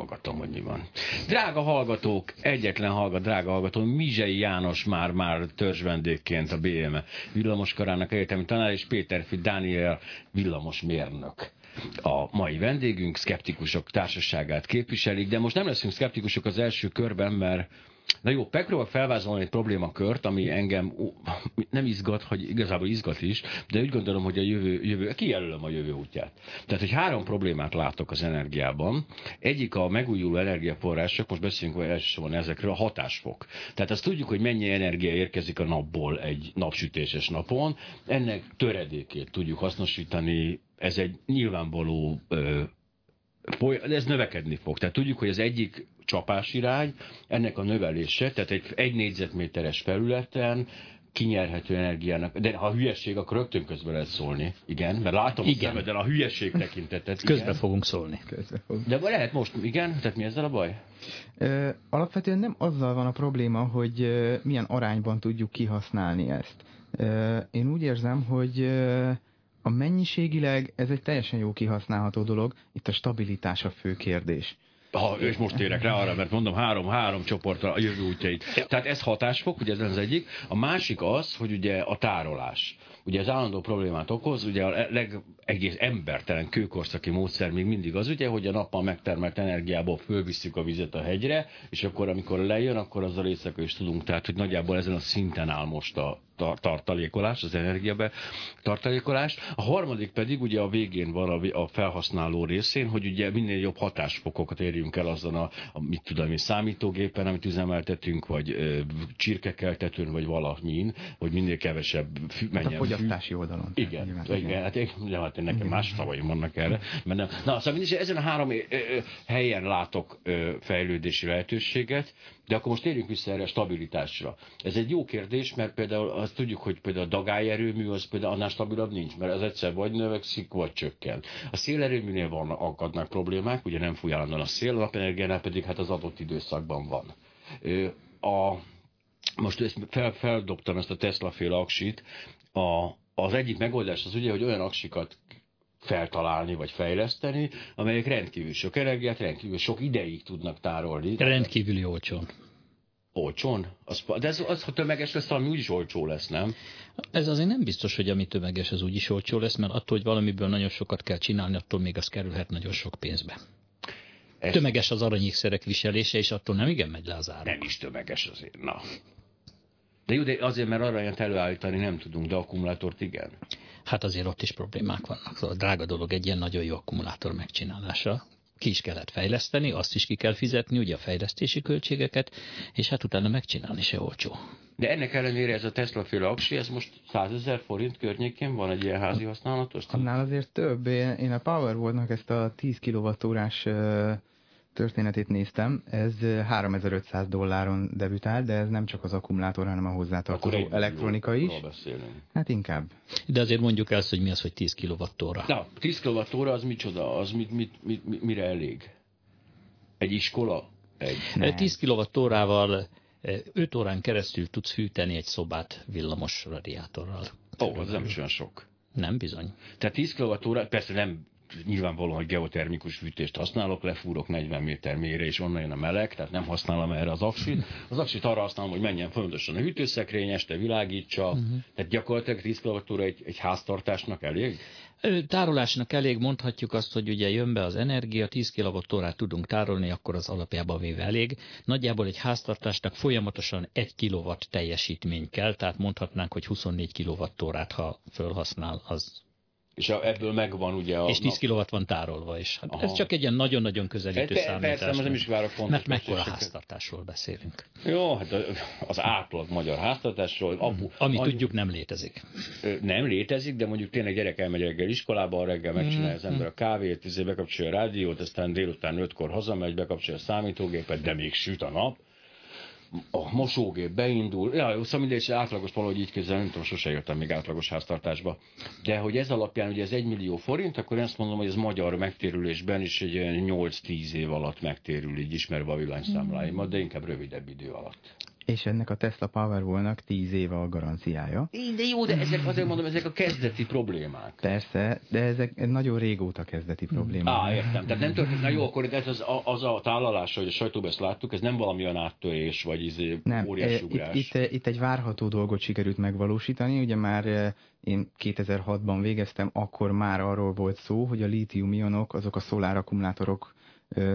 hallgatom, hogy mi van. Drága hallgatók, egyetlen hallgat, drága hallgató, Mizsei János már már törzsvendégként a BM villamoskarának egyetemi tanár, és Péter Fi Dániel villamosmérnök a mai vendégünk, szkeptikusok társaságát képviselik, de most nem leszünk szkeptikusok az első körben, mert Na jó, megpróbál felvázolni egy problémakört, ami engem nem izgat, hogy igazából izgat is, de úgy gondolom, hogy a jövő, jövő kijelölöm a jövő útját. Tehát, hogy három problémát látok az energiában. Egyik a megújuló energiaforrások, most beszélünk elsősorban ezekről, a hatásfok. Tehát azt tudjuk, hogy mennyi energia érkezik a napból egy napsütéses napon. Ennek töredékét tudjuk hasznosítani ez egy nyilvánvaló de ez növekedni fog. Tehát tudjuk, hogy az egyik csapásirány, ennek a növelése, tehát egy, egy négyzetméteres felületen kinyerhető energiának. De ha a hülyeség, akkor rögtön közben lehet szólni. Igen, mert látom igen. a szemeden a hülyeség tekintetet. Közben fogunk szólni. Közben fogunk. De lehet most, igen? Tehát mi ezzel a baj? Ö, alapvetően nem azzal van a probléma, hogy ö, milyen arányban tudjuk kihasználni ezt. Ö, én úgy érzem, hogy ö, a mennyiségileg ez egy teljesen jó kihasználható dolog, itt a stabilitás a fő kérdés. Ha, és most térek rá arra, mert mondom, három, három csoportra a jövő útjait. Tehát ez hatásfok, ugye ez az egyik. A másik az, hogy ugye a tárolás. Ugye az állandó problémát okoz, ugye a legegész embertelen kőkorszaki módszer még mindig az, ugye, hogy a nappal megtermelt energiából fölvisszük a vizet a hegyre, és akkor amikor lejön, akkor azzal éjszaka is tudunk. Tehát, hogy nagyjából ezen a szinten áll most a, tartalékolás, az energiabe tartalékolás. A harmadik pedig ugye a végén van a, felhasználó részén, hogy ugye minél jobb hatásfokokat érjünk el azon a, a mit tudom, számítógépen, amit üzemeltetünk, vagy ö, csirkekeltetőn, vagy valamin, hogy minél kevesebb menjen. Fogyasztási oldalon. Igen, igen, igen. igen. Hát, én, hát én nekem más szavaim vannak erre. Mert nem. Na, szóval mindig, ezen a három helyen látok fejlődési lehetőséget, de akkor most térjünk vissza erre a stabilitásra. Ez egy jó kérdés, mert például azt tudjuk, hogy például a dagályerőmű az például annál stabilabb nincs, mert az egyszer vagy növekszik, vagy csökken. A szélerőműnél van, akadnak problémák, ugye nem fúj állandóan a szél, a napenergiánál pedig hát az adott időszakban van. A, most ezt fel, feldobtam ezt a Tesla fél aksit, a, az egyik megoldás az ugye, hogy olyan aksikat feltalálni vagy fejleszteni, amelyek rendkívül sok energiát, rendkívül sok ideig tudnak tárolni. Rendkívüli olcsón. Olcsón? Az, de ez, az, ha tömeges lesz, ami úgyis olcsó lesz, nem? Ez azért nem biztos, hogy ami tömeges, az úgyis olcsó lesz, mert attól, hogy valamiből nagyon sokat kell csinálni, attól még az kerülhet nagyon sok pénzbe. Ez... Tömeges az aranyékszerek viselése, és attól nem igen megy le az ára. Nem is tömeges azért, na. De jó, de azért, mert aranyat előállítani nem tudunk, de akkumulátort igen. Hát azért ott is problémák vannak. Szóval drága dolog egy ilyen nagyon jó akkumulátor megcsinálása. Ki is kellett fejleszteni, azt is ki kell fizetni, ugye a fejlesztési költségeket, és hát utána megcsinálni se olcsó. De ennek ellenére ez a Tesla féle aksi, ez most 100 ezer forint környékén van egy ilyen házi használatos? Annál azért több. Én a Powerwall-nak ezt a 10 kWh történetét néztem, ez 3500 dolláron debütál, de ez nem csak az akkumulátor, hanem a hozzátartozó elektronika is. Hát inkább. De azért mondjuk el, hogy mi az, hogy 10 kWh. Na, 10 kWh az micsoda? Az mit, mit, mit, mit, mire elég? Egy iskola? Egy... Nem. 10 kWh-val 5 órán keresztül tudsz hűteni egy szobát villamos radiátorral. Ó, oh, az nem is olyan sok. Nem bizony. Tehát 10 kWh, persze nem nyilvánvalóan, hogy geotermikus fűtést használok, lefúrok 40 méter mélyre, és onnan jön a meleg, tehát nem használom erre az aksit. Az aksit arra használom, hogy menjen fontosan a hűtőszekrény, este világítsa, uh-huh. tehát gyakorlatilag 10 kWh egy, egy háztartásnak elég? Tárolásnak elég, mondhatjuk azt, hogy ugye jön be az energia, 10 kWh tudunk tárolni, akkor az alapjában véve elég. Nagyjából egy háztartásnak folyamatosan 1 kW teljesítmény kell, tehát mondhatnánk, hogy 24 kWh ha felhasznál, az és a, ebből megvan ugye a... És 10 kW van tárolva is. Hát ez csak egy ilyen nagyon-nagyon közelítő Pe- számítás. Persze, nem is várok fontos. Mert mekkora háztartásról beszélünk. Jó, hát az átlag magyar háztartásról... Apu, Ami annyi, tudjuk nem létezik. Nem létezik, de mondjuk tényleg gyerek elmegy reggel iskolába, reggel megcsinálja az ember a kávét, izé bekapcsolja a rádiót, aztán délután ötkor hazamegy, bekapcsolja a számítógépet, de még süt a nap a mosógép beindul, ja, szóval mindegy, átlagos valahogy így képzel, nem tudom, sose jöttem még átlagos háztartásba. De hogy ez alapján ugye ez 1 millió forint, akkor azt mondom, hogy ez magyar megtérülésben is egy 8-10 év alatt megtérül, így ismerve a villanyszámláimat, de inkább rövidebb idő alatt. És ennek a Tesla Powerwall-nak 10 éve a garanciája. De jó, de ezek azért mondom, ezek a kezdeti problémák. Persze, de ezek nagyon régóta kezdeti problémák. Á, értem. Tehát nem történt, na jó, akkor ez az, az a tálalás, hogy a sajtóban ezt láttuk, ez nem valami olyan áttörés, vagy izé nem, óriási ugrás. Itt, itt, itt egy várható dolgot sikerült megvalósítani. Ugye már én 2006-ban végeztem, akkor már arról volt szó, hogy a lítium-ionok, azok a szolárakkumulátorok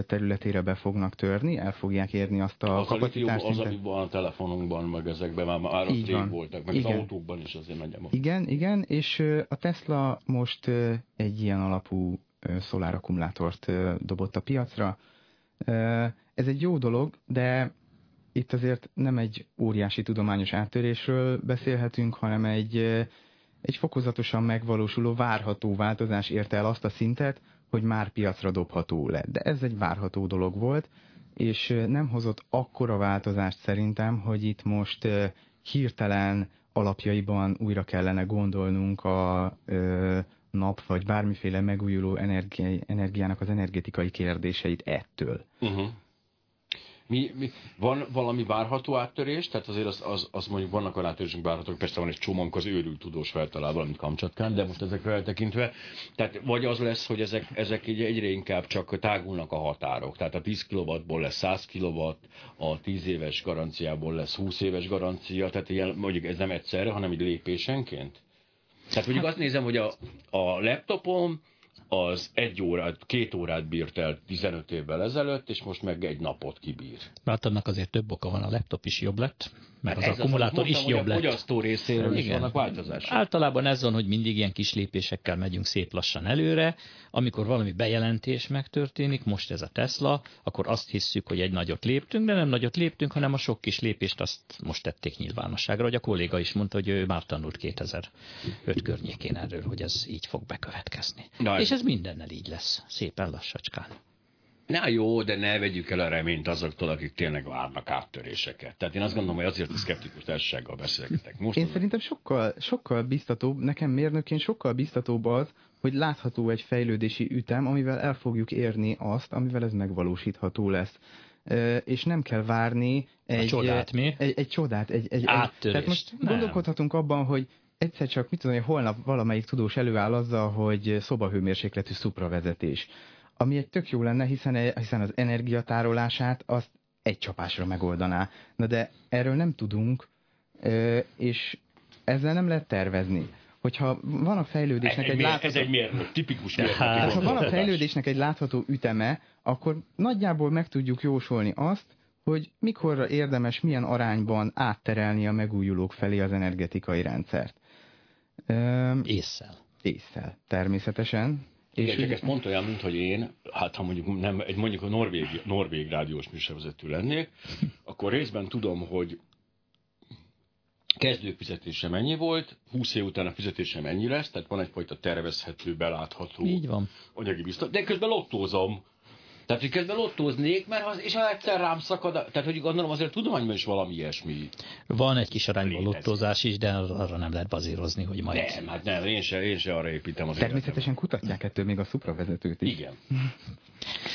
területére be fognak törni, el fogják érni azt a az kapacitást. Az, ami van a telefonunkban, meg ezekben már, már Így van. voltak, meg Igen. az autókban is azért nagyjából. Igen, igen, és a Tesla most egy ilyen alapú szolárakkumulátort dobott a piacra. Ez egy jó dolog, de itt azért nem egy óriási tudományos áttörésről beszélhetünk, hanem egy, egy fokozatosan megvalósuló, várható változás érte el azt a szintet, hogy már piacra dobható lett. De ez egy várható dolog volt, és nem hozott akkora változást szerintem, hogy itt most hirtelen alapjaiban újra kellene gondolnunk a nap, vagy bármiféle megújuló energi, energiának az energetikai kérdéseit ettől. Uh-huh. Mi, mi, van valami várható áttörés? Tehát azért az, az, az mondjuk vannak olyan áttörésünk várhatók, persze van egy csomó, amikor az őrült tudós feltalál valamit Kamcsatkán, de most ezekre eltekintve, tehát vagy az lesz, hogy ezek, ezek így egyre inkább csak tágulnak a határok. Tehát a 10 kW-ból lesz 100 kW, a 10 éves garanciából lesz 20 éves garancia, tehát ilyen, mondjuk ez nem egyszerre, hanem egy lépésenként? Tehát mondjuk azt nézem, hogy a, a laptopom az egy órát, két órát bírt el 15 évvel ezelőtt, és most meg egy napot kibír. Hát annak azért több oka van, a laptop is jobb lett, mert hát az akkumulátor mondtam, is jobb lett. A fogyasztó részéről is vannak változások. Általában ez van, hogy mindig ilyen kis lépésekkel megyünk szép lassan előre. Amikor valami bejelentés megtörténik, most ez a Tesla, akkor azt hisszük, hogy egy nagyot léptünk, de nem nagyot léptünk, hanem a sok kis lépést azt most tették nyilvánosságra, hogy a kolléga is mondta, hogy ő már tanult 2005 környékén erről, hogy ez így fog bekövetkezni. Na, És ez mindennel így lesz, szépen lassacskán. Na jó, de ne vegyük el a reményt azoktól, akik tényleg várnak áttöréseket. Tehát én azt gondolom, hogy azért a szkeptikus társasággal beszélgetek. Most én az... szerintem sokkal, sokkal biztatóbb, nekem mérnökként sokkal biztatóbb az, hogy látható egy fejlődési ütem, amivel el fogjuk érni azt, amivel ez megvalósítható lesz. És nem kell várni egy, a csodát, mi? egy, egy csodát, egy, egy, Áttörést. Tehát most nem. gondolkodhatunk abban, hogy egyszer csak, mit tudom, hogy holnap valamelyik tudós előáll azzal, hogy szobahőmérsékletű szupravezetés ami egy tök jó lenne, hiszen, e- hiszen az energiatárolását azt egy csapásra megoldaná. Na de erről nem tudunk, és ezzel nem lehet tervezni. Hogyha van a fejlődésnek egy, egy, látható... Ez egy mérnök, tipikus mérnök. Hát, ha van a fejlődésnek egy látható üteme, akkor nagyjából meg tudjuk jósolni azt, hogy mikorra érdemes milyen arányban átterelni a megújulók felé az energetikai rendszert. Észszel. Észszel, természetesen. És Igen, csak ezt mondta olyan, mint hogy én, hát ha mondjuk, nem, egy, mondjuk a Norvég, Norvég rádiós műsorvezető lennék, akkor részben tudom, hogy kezdőfizetése mennyi volt, 20 év után a fizetése mennyi lesz, tehát van egyfajta tervezhető, belátható Így van. anyagi biztos. De közben lottózom, tehát, hogy közben lottóznék, mert az, és ha egyszer rám szakad, tehát, hogy gondolom azért tudományban is valami ilyesmi. Van egy kis arányban lottózás is, de arra nem lehet bazírozni, hogy majd... Nem, hát nem, én se, én se arra építem az Természetesen életem. kutatják ettől még a szupravezetőt is. Igen.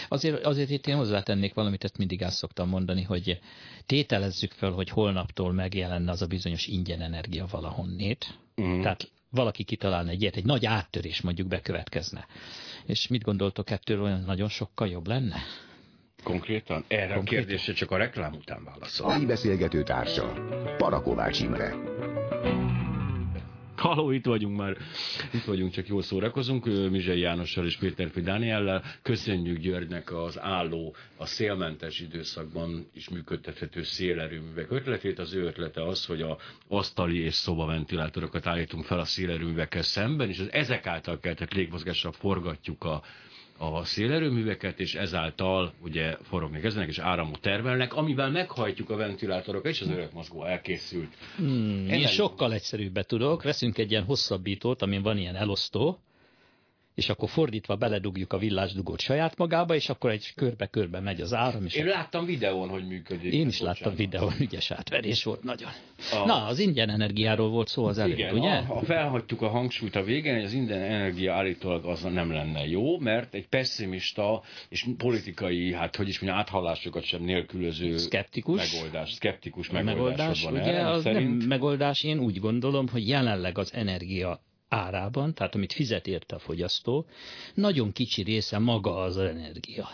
Azért, azért itt én hozzátennék valamit, ezt mindig azt szoktam mondani, hogy tételezzük fel, hogy holnaptól megjelenne az a bizonyos ingyen energia valahonnét. Uh-huh. Tehát valaki kitalálna egy ilyet, egy nagy áttörés mondjuk bekövetkezne. És mit gondoltok ettől, olyan nagyon sokkal jobb lenne? Konkrétan? Erre Konkrétan? a kérdésre csak a reklám után válaszol. Mai beszélgető társa, Parakovács Imre. Haló, itt vagyunk már. Itt vagyunk, csak jól szórakozunk. Mizsei Jánossal és Péterfi Dániellel. Köszönjük Györgynek az álló, a szélmentes időszakban is működtethető szélerőművek ötletét. Az ő ötlete az, hogy a asztali és szobaventilátorokat állítunk fel a szélerőművekkel szemben, és az ezek által keltett légmozgással forgatjuk a a szélerőműveket, és ezáltal ugye forogni kezdenek, és áramot termelnek, amivel meghajtjuk a ventilátorokat, és az örökmozgó elkészült. Hmm, én sokkal egyszerűbbet tudok, veszünk egy ilyen hosszabbítót, amin van ilyen elosztó, és akkor fordítva beledugjuk a villásdugót saját magába, és akkor egy körbe-körbe megy az áram. És Én láttam videón, hogy működik. Én is láttam videón, ügyes átverés volt nagyon. A- Na, az ingyen energiáról volt szó az előtt, Igen, ugye? ha, ha felhagytuk a hangsúlyt a végén, hogy az minden energia állítólag az nem lenne jó, mert egy pessimista és politikai, hát hogy is mondjam, áthallásokat sem nélkülöző Szkeptikus. megoldás, szkeptikus A megoldás, megoldás, van ugye erre, az szerint. nem megoldás, én úgy gondolom, hogy jelenleg az energia árában, tehát amit fizet érte a fogyasztó, nagyon kicsi része maga az energia.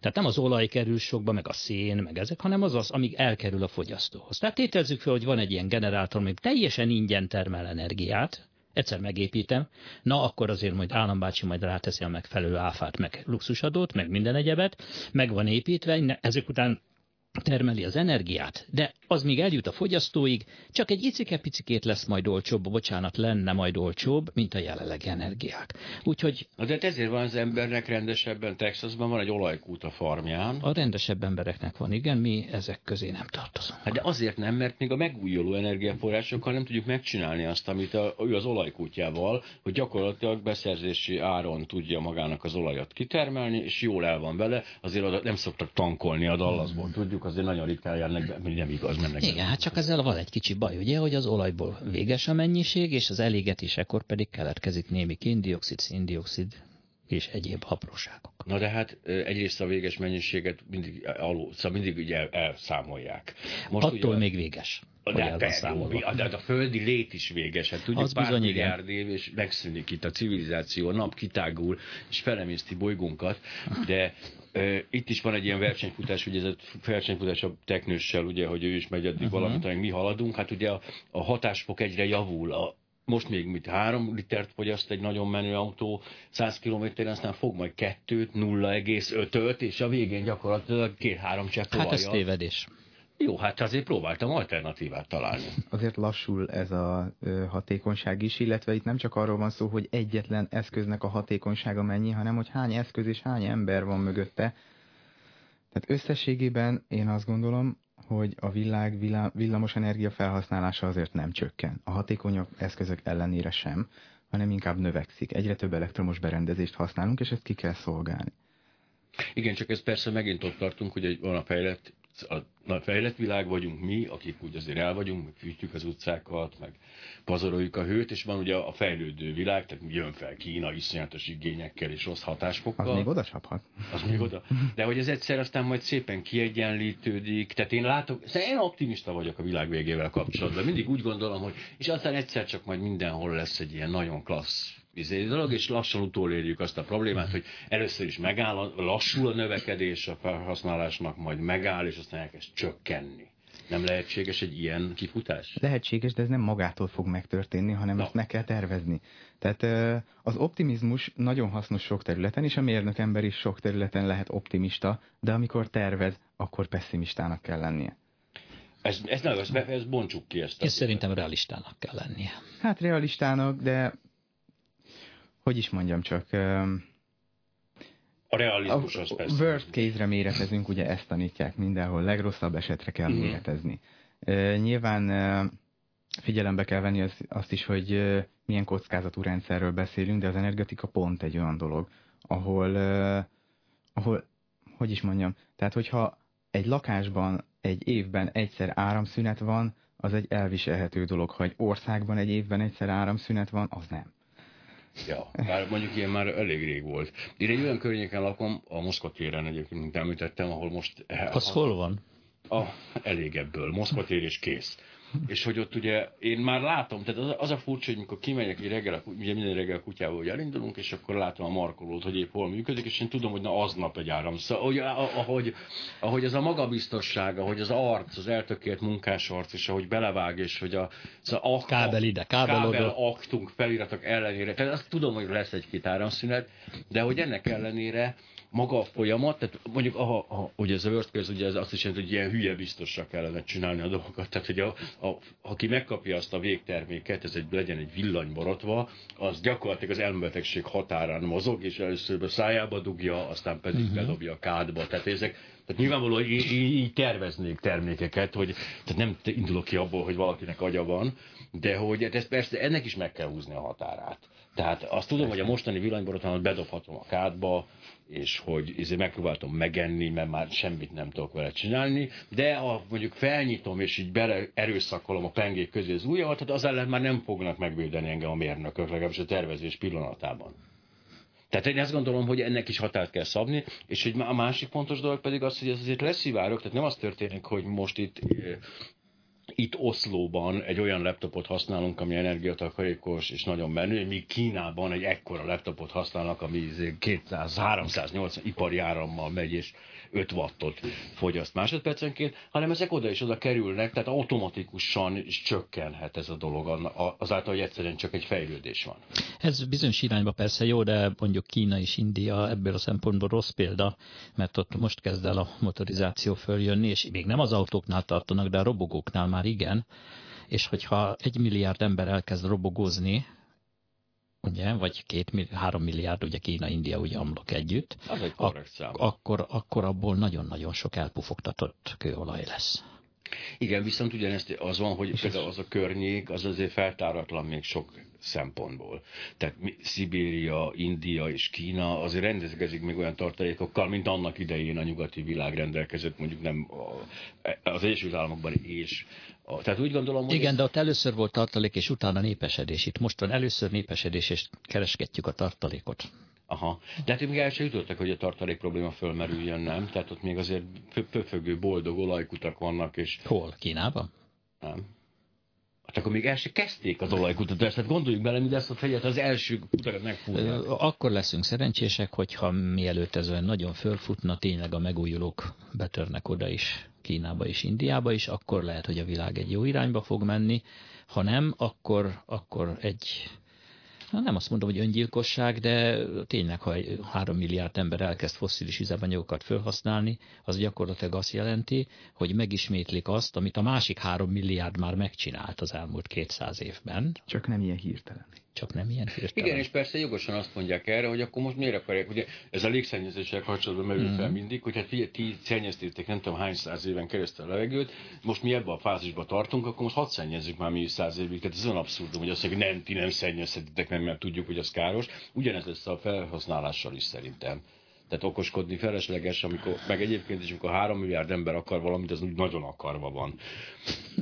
Tehát nem az olaj kerül sokba, meg a szén, meg ezek, hanem az az, amíg elkerül a fogyasztóhoz. Tehát tételezzük fel, hogy van egy ilyen generátor, ami teljesen ingyen termel energiát, egyszer megépítem, na akkor azért majd állambácsi majd ráteszi a megfelelő áfát, meg luxusadót, meg minden egyebet, meg van építve, ezek után termeli az energiát, de az még eljut a fogyasztóig, csak egy icike-picikét lesz majd olcsóbb, bocsánat, lenne majd olcsóbb, mint a jelenlegi energiák. Úgyhogy Na de hát ezért van az embernek rendesebben, Texasban van egy olajkút a farmján. a rendesebb embereknek van, igen, mi ezek közé nem tartozunk. Hát de azért nem, mert még a megújuló energiaforrásokkal nem tudjuk megcsinálni azt, amit a, ő az olajkutyával, hogy gyakorlatilag beszerzési áron tudja magának az olajat kitermelni, és jól el van vele, azért nem szoktak tankolni a Dallasból, tudjuk, azért nagyon ritkán járnak be, nem igaz, mennek. Igen, hát csak ezzel van egy kicsi baj, ugye, hogy az olajból véges a mennyiség, és az elégetésekor pedig keletkezik némi kéndioxid, széndioxid és egyéb apróságok. Na de hát egyrészt a véges mennyiséget mindig alul, szóval mindig ugye el, elszámolják. Most Attól ugye, még véges. de, hát persze, jó, de hát a földi lét is véges. Hát tudjuk, Az pár milliárd év, és megszűnik itt a civilizáció, a nap kitágul, és felemészti bolygónkat, de itt is van egy ilyen versenyfutás, ugye ez a versenyfutás a teknőssel, ugye, hogy ő is megy addig uh-huh. valamit, amíg mi haladunk, hát ugye a, a hatásfok egyre javul, a, most még mit három litert fogyaszt egy nagyon menő autó 100 kilométeren, aztán fog majd kettőt, 0,5-öt, és a végén gyakorlatilag két-három csepp Hát ez tévedés. Jó, hát azért próbáltam alternatívát találni. Azért lassul ez a ö, hatékonyság is, illetve itt nem csak arról van szó, hogy egyetlen eszköznek a hatékonysága mennyi, hanem hogy hány eszköz és hány ember van mögötte. Tehát összességében én azt gondolom, hogy a világ vilá- villamos energia felhasználása azért nem csökken. A hatékonyabb eszközök ellenére sem, hanem inkább növekszik. Egyre több elektromos berendezést használunk, és ezt ki kell szolgálni. Igen, csak ez persze megint ott tartunk, hogy egy, a fejlett, a, a fejlett világ vagyunk mi, akik úgy azért el vagyunk, meg fűtjük az utcákat, meg pazaroljuk a hőt, és van ugye a fejlődő világ, tehát jön fel Kína iszonyatos igényekkel és rossz hatásfokkal. Az még oda csaphat. Az még oda. De hogy ez egyszer aztán majd szépen kiegyenlítődik. Tehát én látok, szóval én optimista vagyok a világ végével kapcsolatban. Mindig úgy gondolom, hogy és aztán egyszer csak majd mindenhol lesz egy ilyen nagyon klassz izé dolog, és lassan utolérjük azt a problémát, hogy először is megáll, lassul a növekedés a felhasználásnak, majd megáll, és aztán elkezd csökkenni. Nem lehetséges egy ilyen kifutás? Lehetséges, de ez nem magától fog megtörténni, hanem Na. ezt meg kell tervezni. Tehát az optimizmus nagyon hasznos sok területen, és a mérnök ember is sok területen lehet optimista, de amikor tervez, akkor pessimistának kell lennie. Ez, ez, nem, ez, ez bontsuk ki ezt. a- És szerintem realistának kell lennie. Hát realistának, de hogy is mondjam csak, A realizmus az persze. worst case-re méretezünk, ugye ezt tanítják mindenhol, legrosszabb esetre kell Mhm. méretezni. Nyilván figyelembe kell venni az, azt is, hogy milyen kockázatú rendszerről beszélünk, de az energetika pont egy olyan dolog, ahol, ahol hogy is mondjam, tehát hogyha egy lakásban egy évben egyszer áramszünet van, az egy elviselhető dolog. Ha egy országban egy évben egyszer áramszünet van, az nem. Ja, bár mondjuk ilyen már elég rég volt. Én egy olyan környéken lakom, a Moszkva téren egyébként, mint említettem, ahol most... Az hol van? A, elég ebből. Moszkva tér és kész. És hogy ott ugye, én már látom, tehát az, az a furcsa, hogy mikor kimegyek egy reggel, ugye minden reggel kutyával hogy elindulunk, és akkor látom a markolót, hogy épp hol működik, és én tudom, hogy na aznap egy áram. Szóval, ahogy, ahogy, ahogy az a magabiztosság, ahogy az arc, az eltökélt munkás arc, és ahogy belevág, és hogy a, szóval a Kábel ide, kábel oda. kábel aktunk, feliratok ellenére. Tehát azt tudom, hogy lesz egy-két áramszünet, de hogy ennek ellenére maga a folyamat, tehát mondjuk, aha, aha, ugye ez a WordPress, ugye ez azt is jelenti, hogy ilyen hülye biztosra kellene csinálni a dolgokat, tehát hogy a, a, aki megkapja azt a végterméket, ez egy, legyen egy villanyborotva, az gyakorlatilag az elmebetegség határán mozog, és először a szájába dugja, aztán pedig uh-huh. bedobja a kádba. Tehát ezek, tehát nyilvánvalóan így, így, így terveznék termékeket, hogy tehát nem indulok ki abból, hogy valakinek agya van, de hogy hát ezt persze ennek is meg kell húzni a határát. Tehát azt tudom, hogy a mostani villanyborotvánat bedobhatom a kádba, és hogy ezért megpróbáltam megenni, mert már semmit nem tudok vele csinálni, de ha mondjuk felnyitom, és így bele erőszakolom a pengék közé az ujjamat, tehát az ellen már nem fognak megvédeni engem a mérnökök, legalábbis a tervezés pillanatában. Tehát én azt gondolom, hogy ennek is határt kell szabni, és hogy a másik fontos dolog pedig az, hogy ez azért leszivárok, tehát nem az történik, hogy most itt itt Oszlóban egy olyan laptopot használunk, ami energiatakarékos és nagyon menő, míg Kínában egy ekkora laptopot használnak, ami 200-380 ipari árammal megy, és 5 wattot fogyaszt másodpercenként, hanem ezek oda és oda kerülnek, tehát automatikusan is csökkenhet ez a dolog azáltal, hogy egyszerűen csak egy fejlődés van. Ez bizonyos irányba persze jó, de mondjuk Kína és India ebből a szempontból rossz példa, mert ott most kezd el a motorizáció följönni, és még nem az autóknál tartanak, de a robogóknál már igen, és hogyha egy milliárd ember elkezd robogózni, ugye, vagy két, három milliárd, ugye Kína, India ugye amlok együtt, ak- akkor, akkor abból nagyon-nagyon sok elpufogtatott kőolaj lesz. Igen, viszont ugyanezt az van, hogy például az a környék, az azért feltáratlan még sok szempontból. Tehát Szibéria, India és Kína azért rendelkezik még olyan tartalékokkal, mint annak idején a nyugati világ rendelkezett, mondjuk nem az Egyesült Államokban és tehát úgy gondolom, hogy Igen, ez... de ott először volt tartalék, és utána népesedés. Itt most van először népesedés, és kereskedjük a tartalékot. Aha. De hát még el sem jutottak, hogy a tartalék probléma fölmerüljön, nem? Tehát ott még azért pöfögő, boldog olajkutak vannak, és... Hol? Kínában? Nem. Hát akkor még el se kezdték az olajkutatást, tehát gondoljuk bele, mi lesz a fegyet az első kutakat megfúrják. Akkor leszünk szerencsések, hogyha mielőtt ez olyan nagyon fölfutna, tényleg a megújulók betörnek oda is, Kínába és Indiába is, akkor lehet, hogy a világ egy jó irányba fog menni. Ha nem, akkor, akkor egy nem azt mondom, hogy öngyilkosság, de tényleg, ha három milliárd ember elkezd fosszilis üzemanyagokat felhasználni, az gyakorlatilag azt jelenti, hogy megismétlik azt, amit a másik három milliárd már megcsinált az elmúlt 200 évben. Csak nem ilyen hirtelen csak nem ilyen hirtelen. Igen, és persze jogosan azt mondják erre, hogy akkor most miért akarják, ugye ez a légszennyezéssel kapcsolatban merül mm. fel mindig, hogy hát figyelj, ti szennyeztétek nem tudom hány száz éven keresztül a levegőt, most mi ebben a fázisban tartunk, akkor most hadd szennyezzük már mi száz évig. Tehát ez olyan abszurdum, hogy azt mondják, nem, ti nem szennyezhetitek, nem, mert tudjuk, hogy az káros. Ugyanez lesz a felhasználással is szerintem. Tehát okoskodni felesleges, amikor, meg egyébként is, amikor három milliárd ember akar valamit, az úgy nagyon akarva van.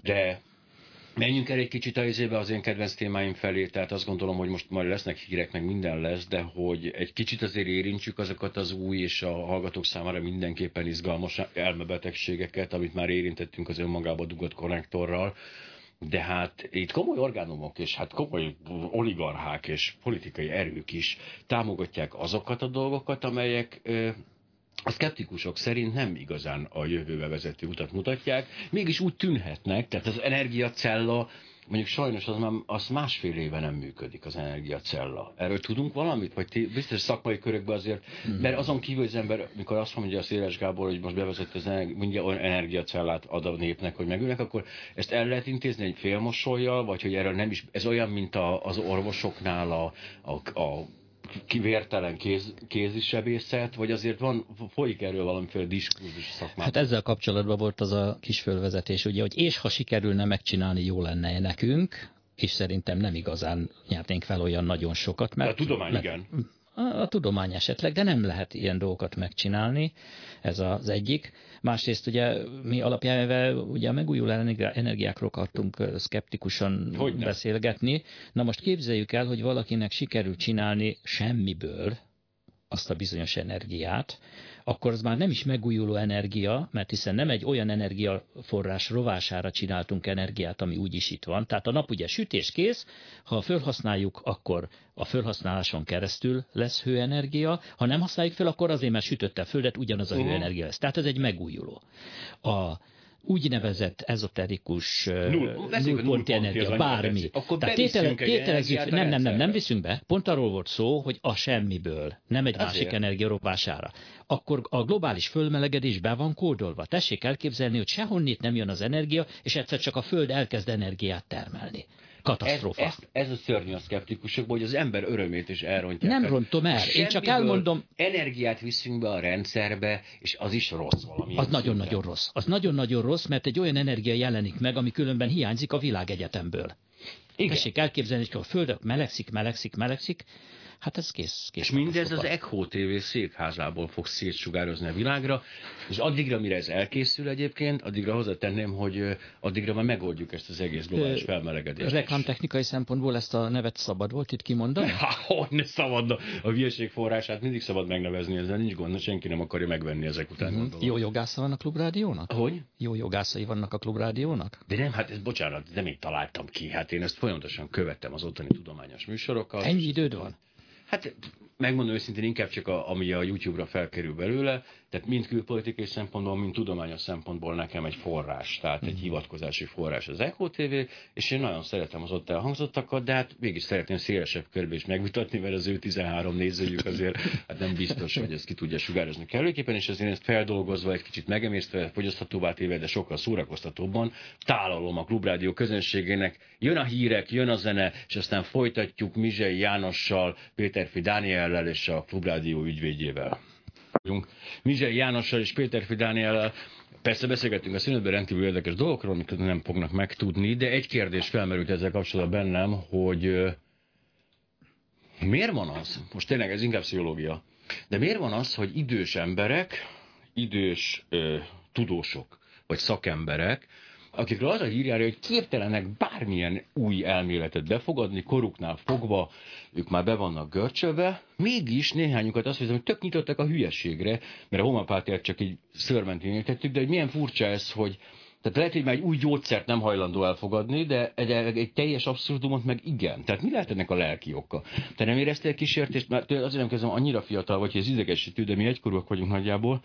De Menjünk el egy kicsit a izébe az én kedvenc témáim felé, tehát azt gondolom, hogy most majd lesznek hírek, meg minden lesz, de hogy egy kicsit azért érintsük azokat az új és a hallgatók számára mindenképpen izgalmas elmebetegségeket, amit már érintettünk az önmagába dugott konnektorral, de hát itt komoly orgánumok és hát komoly oligarchák és politikai erők is támogatják azokat a dolgokat, amelyek a szkeptikusok szerint nem igazán a jövőbe vezető utat mutatják, mégis úgy tűnhetnek, tehát az energiacella, mondjuk sajnos az, már, az másfél éve nem működik az energiacella. Erről tudunk valamit? Vagy ti, biztos szakmai körökben azért, mm-hmm. mert azon kívül az ember, mikor azt mondja a Széles Gábor, hogy most bevezette az energi, mondja, olyan energiacellát ad a népnek, hogy megülnek, akkor ezt el lehet intézni egy félmosoljal, vagy hogy erről nem is, ez olyan, mint a, az orvosoknál a, a, a kivértelen kéz, kézisebészet, vagy azért van, folyik erről valamiféle diskurzus szakmában? Hát ezzel kapcsolatban volt az a kis fölvezetés, ugye, hogy és ha sikerülne megcsinálni, jó lenne nekünk, és szerintem nem igazán nyernénk fel olyan nagyon sokat. Mert, De a tudomány mert, igen. A, a tudomány esetleg, de nem lehet ilyen dolgokat megcsinálni, ez az egyik. Másrészt ugye mi alapján ugye a megújuló energiákról akartunk szkeptikusan Hogyne. beszélgetni. Na most képzeljük el, hogy valakinek sikerül csinálni semmiből azt a bizonyos energiát, akkor az már nem is megújuló energia, mert hiszen nem egy olyan energiaforrás rovására csináltunk energiát, ami úgyis itt van. Tehát a nap ugye sütés kész, ha felhasználjuk, akkor a felhasználáson keresztül lesz hőenergia, ha nem használjuk fel, akkor azért, mert sütötte a földet, ugyanaz a uh-huh. hőenergia lesz. Tehát ez egy megújuló. A úgynevezett ezoterikus nullponti energia, bármi. Akkor Tehát tétele, tételezzük, nem, nem, nem, nem viszünk be. Pont arról volt szó, hogy a semmiből, nem egy Azért. másik energia ropására. Akkor a globális fölmelegedés be van kódolva. Tessék elképzelni, hogy sehonnét nem jön az energia, és egyszer csak a Föld elkezd energiát termelni. Katasztrófa. Ez, ez, ez a szörnyű a szkeptikusokból, hogy az ember örömét is elrontják. Nem rontom el, én csak elmondom. Energiát viszünk be a rendszerbe, és az is rossz valami. Az nagyon-nagyon rossz. Az nagyon-nagyon rossz, mert egy olyan energia jelenik meg, ami különben hiányzik a világegyetemből. Igen. Tessék elképzelni, hogy a Föld melegszik, melegszik, melegszik, Hát ez kész. kész és mindez az Echo TV székházából fog szétsugározni a világra, és addigra, mire ez elkészül egyébként, addigra hozzátenném, hogy addigra már megoldjuk ezt az egész globális felmelegedést. Reklámtechnikai szempontból ezt a nevet szabad volt itt kimondani? Ha, hogy ne szabadna. A hülyeség forrását mindig szabad megnevezni, ezzel nincs gond, senki nem akarja megvenni ezek után. Uh-huh. Jó jogásza van a klubrádiónak? Hogy? Jó jogászai vannak a klubrádiónak? De nem, hát ez bocsánat, nem én találtam ki. Hát én ezt folyamatosan követtem az ottani tudományos műsorokat. Ennyi időd van? Hát megmondom őszintén inkább csak a, ami a YouTube-ra felkerül belőle, tehát mind külpolitikai szempontból, mind tudományos szempontból nekem egy forrás, tehát egy mhm. hivatkozási forrás az Echo TV, és én nagyon szeretem az ott elhangzottakat, de hát mégis szeretném szélesebb körbe is megvitatni, mert az ő 13 nézőjük azért hát nem biztos, hogy ezt ki tudja sugározni kellőképpen, és azért ezt feldolgozva, egy kicsit megemésztve, fogyaszthatóvá téve, de sokkal szórakoztatóbban tálalom a Klubrádió közönségének. Jön a hírek, jön a zene, és aztán folytatjuk Mizsei Jánossal, Péterfi Dániellel és a Klubrádió ügyvédjével vagyunk. Mizsei Jánossal és Péter Dániellel Persze beszélgettünk a színetben rendkívül érdekes dolgokról, amiket nem fognak megtudni, de egy kérdés felmerült ezzel kapcsolatban bennem, hogy miért van az, most tényleg ez inkább pszichológia, de miért van az, hogy idős emberek, idős ö, tudósok, vagy szakemberek akikről az a hírjára, hogy képtelenek bármilyen új elméletet befogadni, koruknál fogva, ők már be vannak görcsölve, mégis néhányukat azt hiszem, hogy tök nyitottak a hülyeségre, mert a homopátiát csak így szörmentén értettük, de hogy milyen furcsa ez, hogy tehát lehet, hogy már egy új gyógyszert nem hajlandó elfogadni, de egy, egy teljes abszurdumot meg igen. Tehát mi lehet ennek a lelki oka? Te nem éreztél kísértést, mert azért nem kezdem annyira fiatal vagy, hogy ez idegesítő, de mi egykorúak vagyunk nagyjából.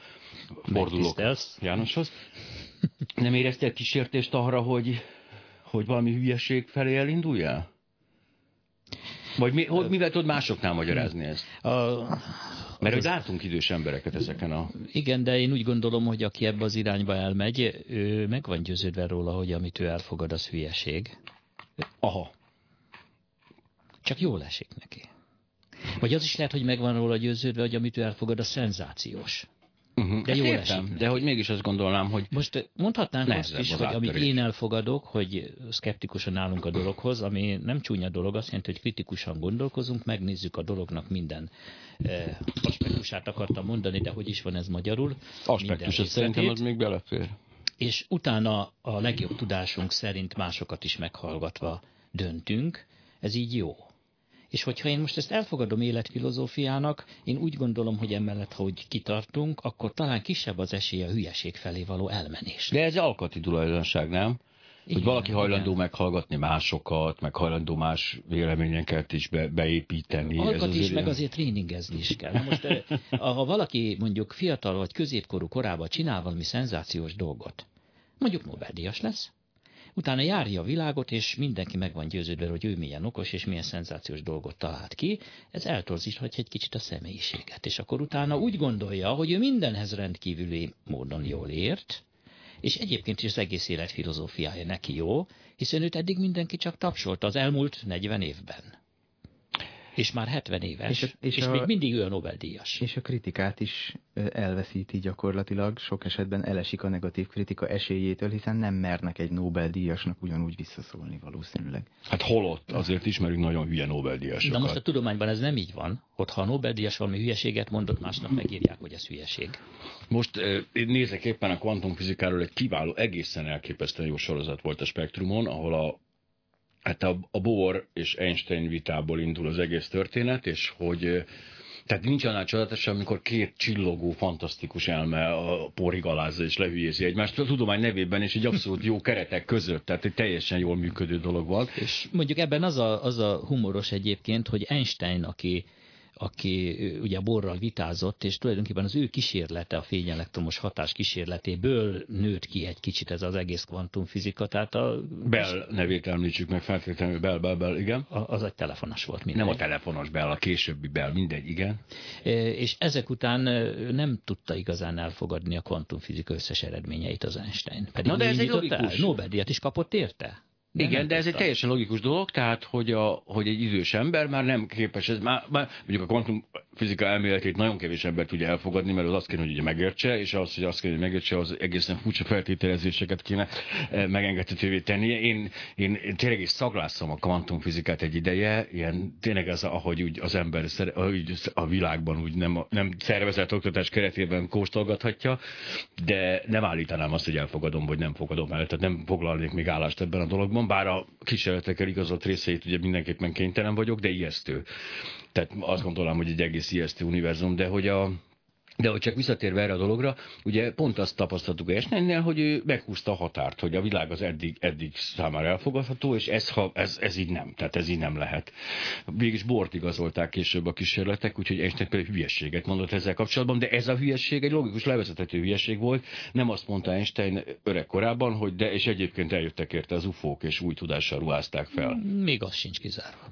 Fordulok Jánoshoz. Nem éreztél kísértést arra, hogy, hogy valami hülyeség felé elinduljál? Vagy mi, hogy, mivel tudod másoknál magyarázni ezt? A, Mert hogy látunk idős embereket ezeken a... Igen, de én úgy gondolom, hogy aki ebbe az irányba elmegy, ő meg van győződve róla, hogy amit ő elfogad, az hülyeség. Aha. Csak jól esik neki. Vagy az is lehet, hogy megvan róla győződve, hogy amit ő elfogad, a szenzációs. Uh-huh. De jó értem, de hogy mégis azt gondolnám, hogy... Most mondhatnánk azt is, hogy amit én elfogadok, hogy szkeptikusan állunk a dologhoz, ami nem csúnya dolog, azt jelenti, hogy kritikusan gondolkozunk, megnézzük a dolognak minden eh, aspektusát akartam mondani, de hogy is van ez magyarul. Aspektus, ez szerintem az még belefér. És utána a legjobb tudásunk szerint másokat is meghallgatva döntünk, ez így jó. És hogyha én most ezt elfogadom életfilozófiának, én úgy gondolom, hogy emellett, hogy kitartunk, akkor talán kisebb az esély a hülyeség felé való elmenés. De ez alkati tulajdonság, nem? Igen, hogy valaki hajlandó igen. meghallgatni másokat, meg hajlandó más véleményeket is be, beépíteni. Ez is, meg azért tréningezni is kell. Most, ha valaki mondjuk fiatal vagy középkorú korában csinál valami szenzációs dolgot, mondjuk Nobel-díjas lesz, Utána járja a világot, és mindenki meg van győződve, hogy ő milyen okos, és milyen szenzációs dolgot talált ki. Ez eltorzíthatja egy kicsit a személyiséget. És akkor utána úgy gondolja, hogy ő mindenhez rendkívüli módon jól ért, és egyébként is az egész élet filozófiája neki jó, hiszen őt eddig mindenki csak tapsolta az elmúlt 40 évben. És már 70 éves, és, a, és, és a, még mindig ő a Nobel-díjas. És a kritikát is elveszíti gyakorlatilag, sok esetben elesik a negatív kritika esélyétől, hiszen nem mernek egy Nobel-díjasnak ugyanúgy visszaszólni valószínűleg. Hát holott, azért ismerünk nagyon hülye Nobel-díjasokat. De most a tudományban ez nem így van, hogy ha a Nobel-díjas valami hülyeséget mondott, másnap megírják, hogy ez hülyeség. Most én nézek éppen a kvantumfizikáról egy kiváló, egészen elképesztően jó sorozat volt a Spektrumon, ahol a hát a, a Bohr és Einstein vitából indul az egész történet, és hogy tehát nincs annál csodálatos, amikor két csillogó, fantasztikus elme a porig alázza és lehülyézi egymást. A tudomány nevében és egy abszolút jó keretek között, tehát egy teljesen jól működő dolog van. És mondjuk ebben az a, az a humoros egyébként, hogy Einstein, aki aki ugye borral vitázott, és tulajdonképpen az ő kísérlete, a fényelektromos hatás kísérletéből nőtt ki egy kicsit ez az egész kvantumfizika. Tehát a... Bell nevét említsük meg feltétlenül, Bell, Bell, Bell, igen. A, az egy telefonos volt mindegy. Nem a telefonos Bell, a későbbi Bell, mindegy, igen. És ezek után nem tudta igazán elfogadni a kvantumfizika összes eredményeit az Einstein. Pedig Na de ez egy logikus. Nobel-díjat is kapott érte? De Igen, de ez egy teljesen logikus dolog, tehát hogy, a, hogy egy idős ember már nem képes, ez már, már mondjuk a kvantum fizika elméletét nagyon kevés ember tudja elfogadni, mert az azt kéne, hogy ugye megértse, és az, hogy azt kéne, hogy megértse, az egészen furcsa feltételezéseket kéne eh, megengedhetővé tennie. Én, én, én tényleg is szaglászom a kvantumfizikát egy ideje, ilyen tényleg ez, ahogy úgy az ember úgy a világban úgy nem, nem szervezett oktatás keretében kóstolgathatja, de nem állítanám azt, hogy elfogadom, vagy nem fogadom el. Tehát nem foglalnék még állást ebben a dologban, bár a kísérletekkel igazolt részeit ugye mindenképpen kénytelen vagyok, de ijesztő. Tehát azt gondolom, hogy egy egész ijesztő univerzum, de hogy a, de hogy csak visszatérve erre a dologra, ugye pont azt tapasztaltuk Esnennél, hogy ő meghúzta a határt, hogy a világ az eddig, eddig számára elfogadható, és ez, ha, ez, ez így nem, tehát ez így nem lehet. Végig bort igazolták később a kísérletek, úgyhogy Einstein például hülyeséget mondott ezzel kapcsolatban, de ez a hülyeség egy logikus levezethető hülyeség volt. Nem azt mondta Einstein öreg korában, hogy de, és egyébként eljöttek érte az ufók, és új tudással ruházták fel. Még az sincs kizárva.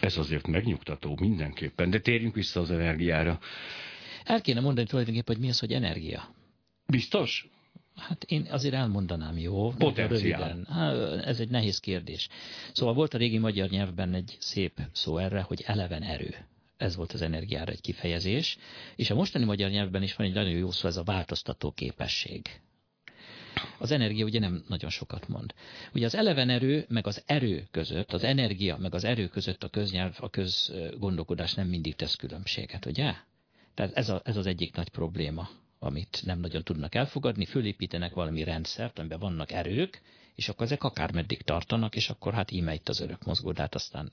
Ez azért megnyugtató mindenképpen, de térjünk vissza az energiára. El kéne mondani tulajdonképpen, hogy mi az, hogy energia. Biztos? Hát én azért elmondanám, jó? Potenciál. Há, ez egy nehéz kérdés. Szóval volt a régi magyar nyelvben egy szép szó erre, hogy eleven erő. Ez volt az energiára egy kifejezés. És a mostani magyar nyelvben is van egy nagyon jó szó, ez a változtató képesség. Az energia ugye nem nagyon sokat mond. Ugye az eleven erő, meg az erő között, az energia, meg az erő között a köznyelv, a közgondolkodás nem mindig tesz különbséget, ugye? Tehát ez, a, ez az egyik nagy probléma, amit nem nagyon tudnak elfogadni, fölépítenek valami rendszert, amiben vannak erők, és akkor ezek akármeddig tartanak, és akkor hát íme itt az örök mozgó, de hát aztán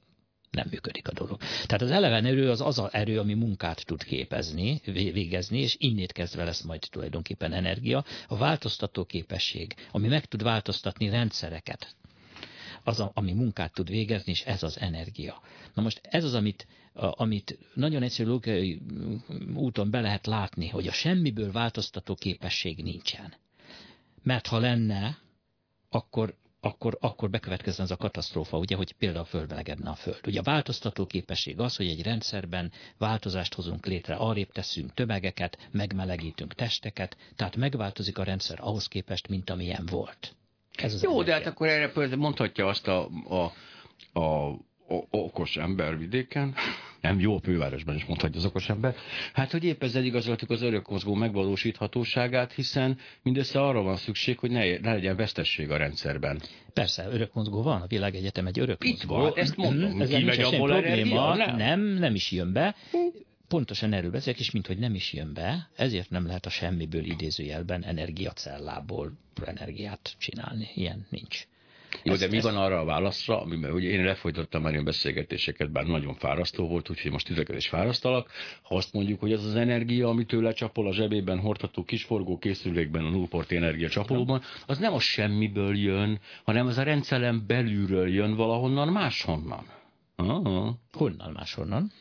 nem működik a dolog. Tehát az eleven erő az az a erő, ami munkát tud képezni, végezni, és innét kezdve lesz majd tulajdonképpen energia. A változtató képesség, ami meg tud változtatni rendszereket, az, a, ami munkát tud végezni, és ez az energia. Na most ez az, amit, amit nagyon egyszerű logikai úton be lehet látni, hogy a semmiből változtató képesség nincsen. Mert ha lenne, akkor akkor, akkor bekövetkezzen az a katasztrófa, ugye, hogy például földmelegedne a föld. Ugye a változtató képesség az, hogy egy rendszerben változást hozunk létre, arrébb teszünk tömegeket, megmelegítünk testeket, tehát megváltozik a rendszer ahhoz képest, mint amilyen volt. Ez az Jó, de hát akkor erre mondhatja azt a, a, a okos ember vidéken, nem jó fővárosban is mondhatja az okos ember, hát hogy épp ezzel igazoltuk az örökmozgó megvalósíthatóságát, hiszen mindössze arra van szükség, hogy ne, ne legyen vesztesség a rendszerben. Persze, örökmozgó van, a világegyetem egy örökmozgó. Itt van, ezt mondom, mm, ki megy abból probléma, nem? nem, nem is jön be. Pontosan erről beszélek, és mint hogy nem is jön be, ezért nem lehet a semmiből idézőjelben energiacellából energiát csinálni. Ilyen nincs. Jó, de mi van arra a válaszra, amiben ugye én lefolytottam már ilyen beszélgetéseket, bár nagyon fárasztó volt, úgyhogy most titeket is fárasztalak. Ha azt mondjuk, hogy ez az energia, ami tőle csapol a zsebében hordható kisforgó készülékben, a nullport energia csapolóban, az nem a semmiből jön, hanem az a rendszeren belülről jön valahonnan máshonnan. Aha. Honnan máshonnan?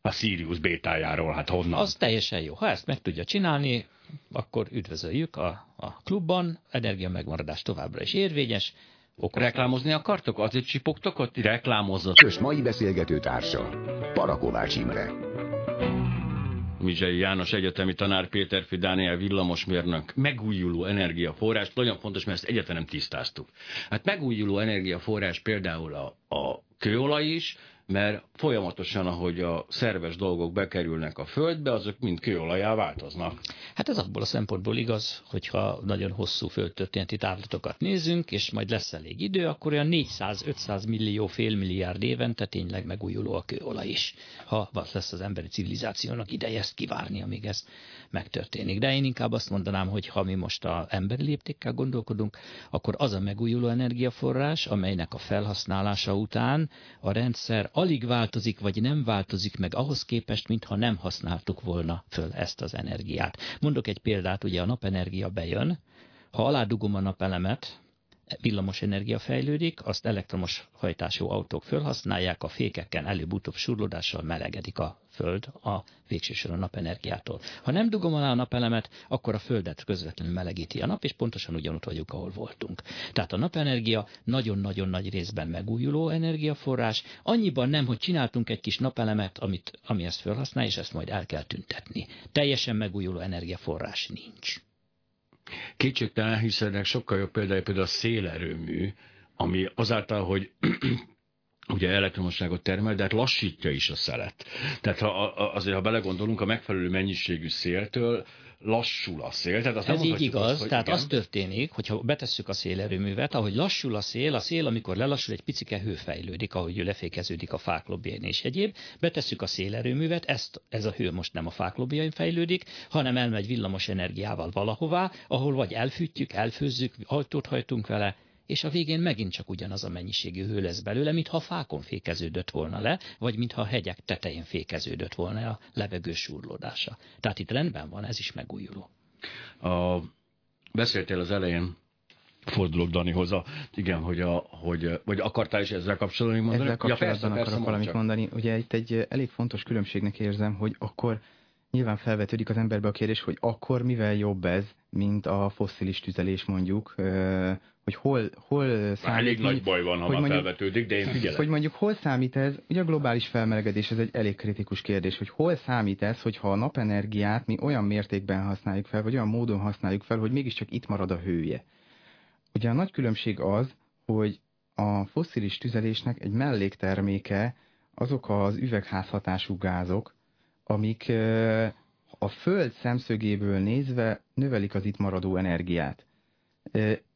A Sirius bétájáról, hát honnan? Az teljesen jó. Ha ezt meg tudja csinálni, akkor üdvözöljük a, a klubban, energia megmaradás továbbra is érvényes, Okos Reklámozni akartok? Azért csipogtok ott? Reklámozott. Kös mai beszélgető társa, Parakovács Imre. Mizsei János egyetemi tanár, Péterfi Dániel villamosmérnök, megújuló energiaforrás, nagyon fontos, mert ezt egyetlen nem tisztáztuk. Hát megújuló energiaforrás például a, a kőolaj is, mert folyamatosan, ahogy a szerves dolgok bekerülnek a földbe, azok mind kőolajá változnak. Hát ez abból a szempontból igaz, hogyha nagyon hosszú földtörténeti távlatokat nézünk, és majd lesz elég idő, akkor olyan 400-500 millió félmilliárd évente tényleg megújuló a kőolaj is. Ha lesz az emberi civilizációnak ideje ezt kivárni, amíg ez megtörténik. De én inkább azt mondanám, hogy ha mi most a emberi léptékkel gondolkodunk, akkor az a megújuló energiaforrás, amelynek a felhasználása után a rendszer alig változik, vagy nem változik meg ahhoz képest, mintha nem használtuk volna föl ezt az energiát. Mondok egy példát, ugye a napenergia bejön, ha aládugom a napelemet, villamos energia fejlődik, azt elektromos hajtású autók felhasználják, a fékeken előbb-utóbb surlódással melegedik a föld a végső soron napenergiától. Ha nem dugom alá a napelemet, akkor a földet közvetlenül melegíti a nap, és pontosan ugyanott vagyunk, ahol voltunk. Tehát a napenergia nagyon-nagyon nagy részben megújuló energiaforrás, annyiban nem, hogy csináltunk egy kis napelemet, amit, ami ezt felhasznál, és ezt majd el kell tüntetni. Teljesen megújuló energiaforrás nincs. Kétségtelen, hiszen sokkal jobb például például a szélerőmű, ami azáltal, hogy ugye elektromosságot termel, de hát lassítja is a szelet. Tehát ha, azért, ha belegondolunk, a megfelelő mennyiségű széltől lassul a szél. Tehát azt Ez így igaz, azt, hogy tehát igen. az történik, hogyha betesszük a szélerőművet, ahogy lassul a szél, a szél, amikor lelassul, egy picike hő fejlődik, ahogy lefékeződik a fák lobjain és egyéb. Betesszük a szélerőművet, ezt, ez a hő most nem a fák lobjain fejlődik, hanem elmegy villamos energiával valahová, ahol vagy elfűtjük, elfőzzük, ajtót hajtunk vele, és a végén megint csak ugyanaz a mennyiségű hő lesz belőle, mintha fákon fékeződött volna le, vagy mintha a hegyek tetején fékeződött volna a levegő súrlódása. Tehát itt rendben van, ez is megújuló. A, beszéltél az elején fordulok Danihoz, a, igen, hogy, a, hogy, vagy akartál is ezzel kapcsolatban mondani? Ezzel kapcsolatban ja, persze, akarok persze, valamit csak. mondani. Ugye itt egy elég fontos különbségnek érzem, hogy akkor nyilván felvetődik az emberbe a kérdés, hogy akkor mivel jobb ez, mint a fosszilis tüzelés mondjuk, hogy hol, hol számít... Elég nagy baj van, ha már mondjuk, felvetődik, de én figyelem. Hogy mondjuk hol számít ez, ugye a globális felmelegedés, ez egy elég kritikus kérdés, hogy hol számít ez, hogyha a napenergiát mi olyan mértékben használjuk fel, vagy olyan módon használjuk fel, hogy mégiscsak itt marad a hője. Ugye a nagy különbség az, hogy a fosszilis tüzelésnek egy mellékterméke azok az üvegházhatású gázok, amik a Föld szemszögéből nézve növelik az itt maradó energiát.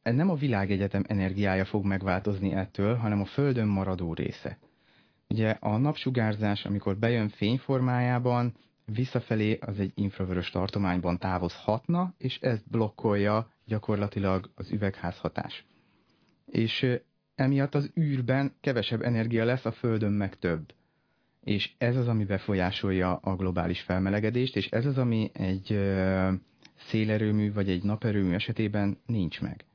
Nem a világegyetem energiája fog megváltozni ettől, hanem a Földön maradó része. Ugye a napsugárzás, amikor bejön fényformájában, visszafelé az egy infravörös tartományban távozhatna, és ezt blokkolja gyakorlatilag az üvegházhatás. És emiatt az űrben kevesebb energia lesz, a Földön meg több és ez az, ami befolyásolja a globális felmelegedést, és ez az, ami egy szélerőmű vagy egy naperőmű esetében nincs meg.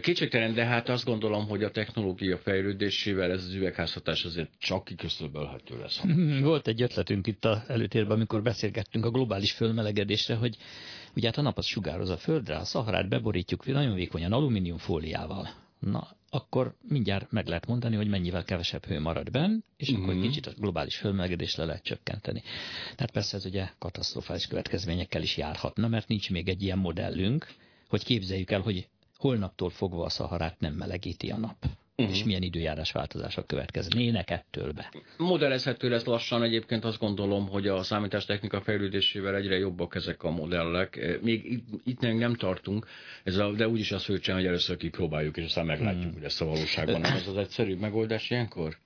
Kétségtelen, de hát azt gondolom, hogy a technológia fejlődésével ez az üvegházhatás azért csak kiküszöbölhető lesz. Volt egy ötletünk itt a előtérben, amikor beszélgettünk a globális fölmelegedésre, hogy ugye hát a nap az sugároz a földre, a szaharát beborítjuk nagyon vékonyan alumíniumfóliával. Na, akkor mindjárt meg lehet mondani, hogy mennyivel kevesebb hő marad benn, és mm-hmm. akkor egy kicsit a globális fölmelegedést le lehet csökkenteni. Tehát persze ez ugye katasztrofális következményekkel is járhatna, mert nincs még egy ilyen modellünk, hogy képzeljük el, hogy holnaptól fogva a szaharát nem melegíti a nap uh-huh. és milyen időjárás változások következnének ettől be. Modellezhető lesz lassan, egyébként azt gondolom, hogy a számítástechnika fejlődésével egyre jobbak ezek a modellek. Még itt, itt nem tartunk, ez a, de úgyis az főcsen, hogy először kipróbáljuk, és aztán meglátjuk, hmm. hogy ezt a valóságban. Ez az egyszerű megoldás ilyenkor?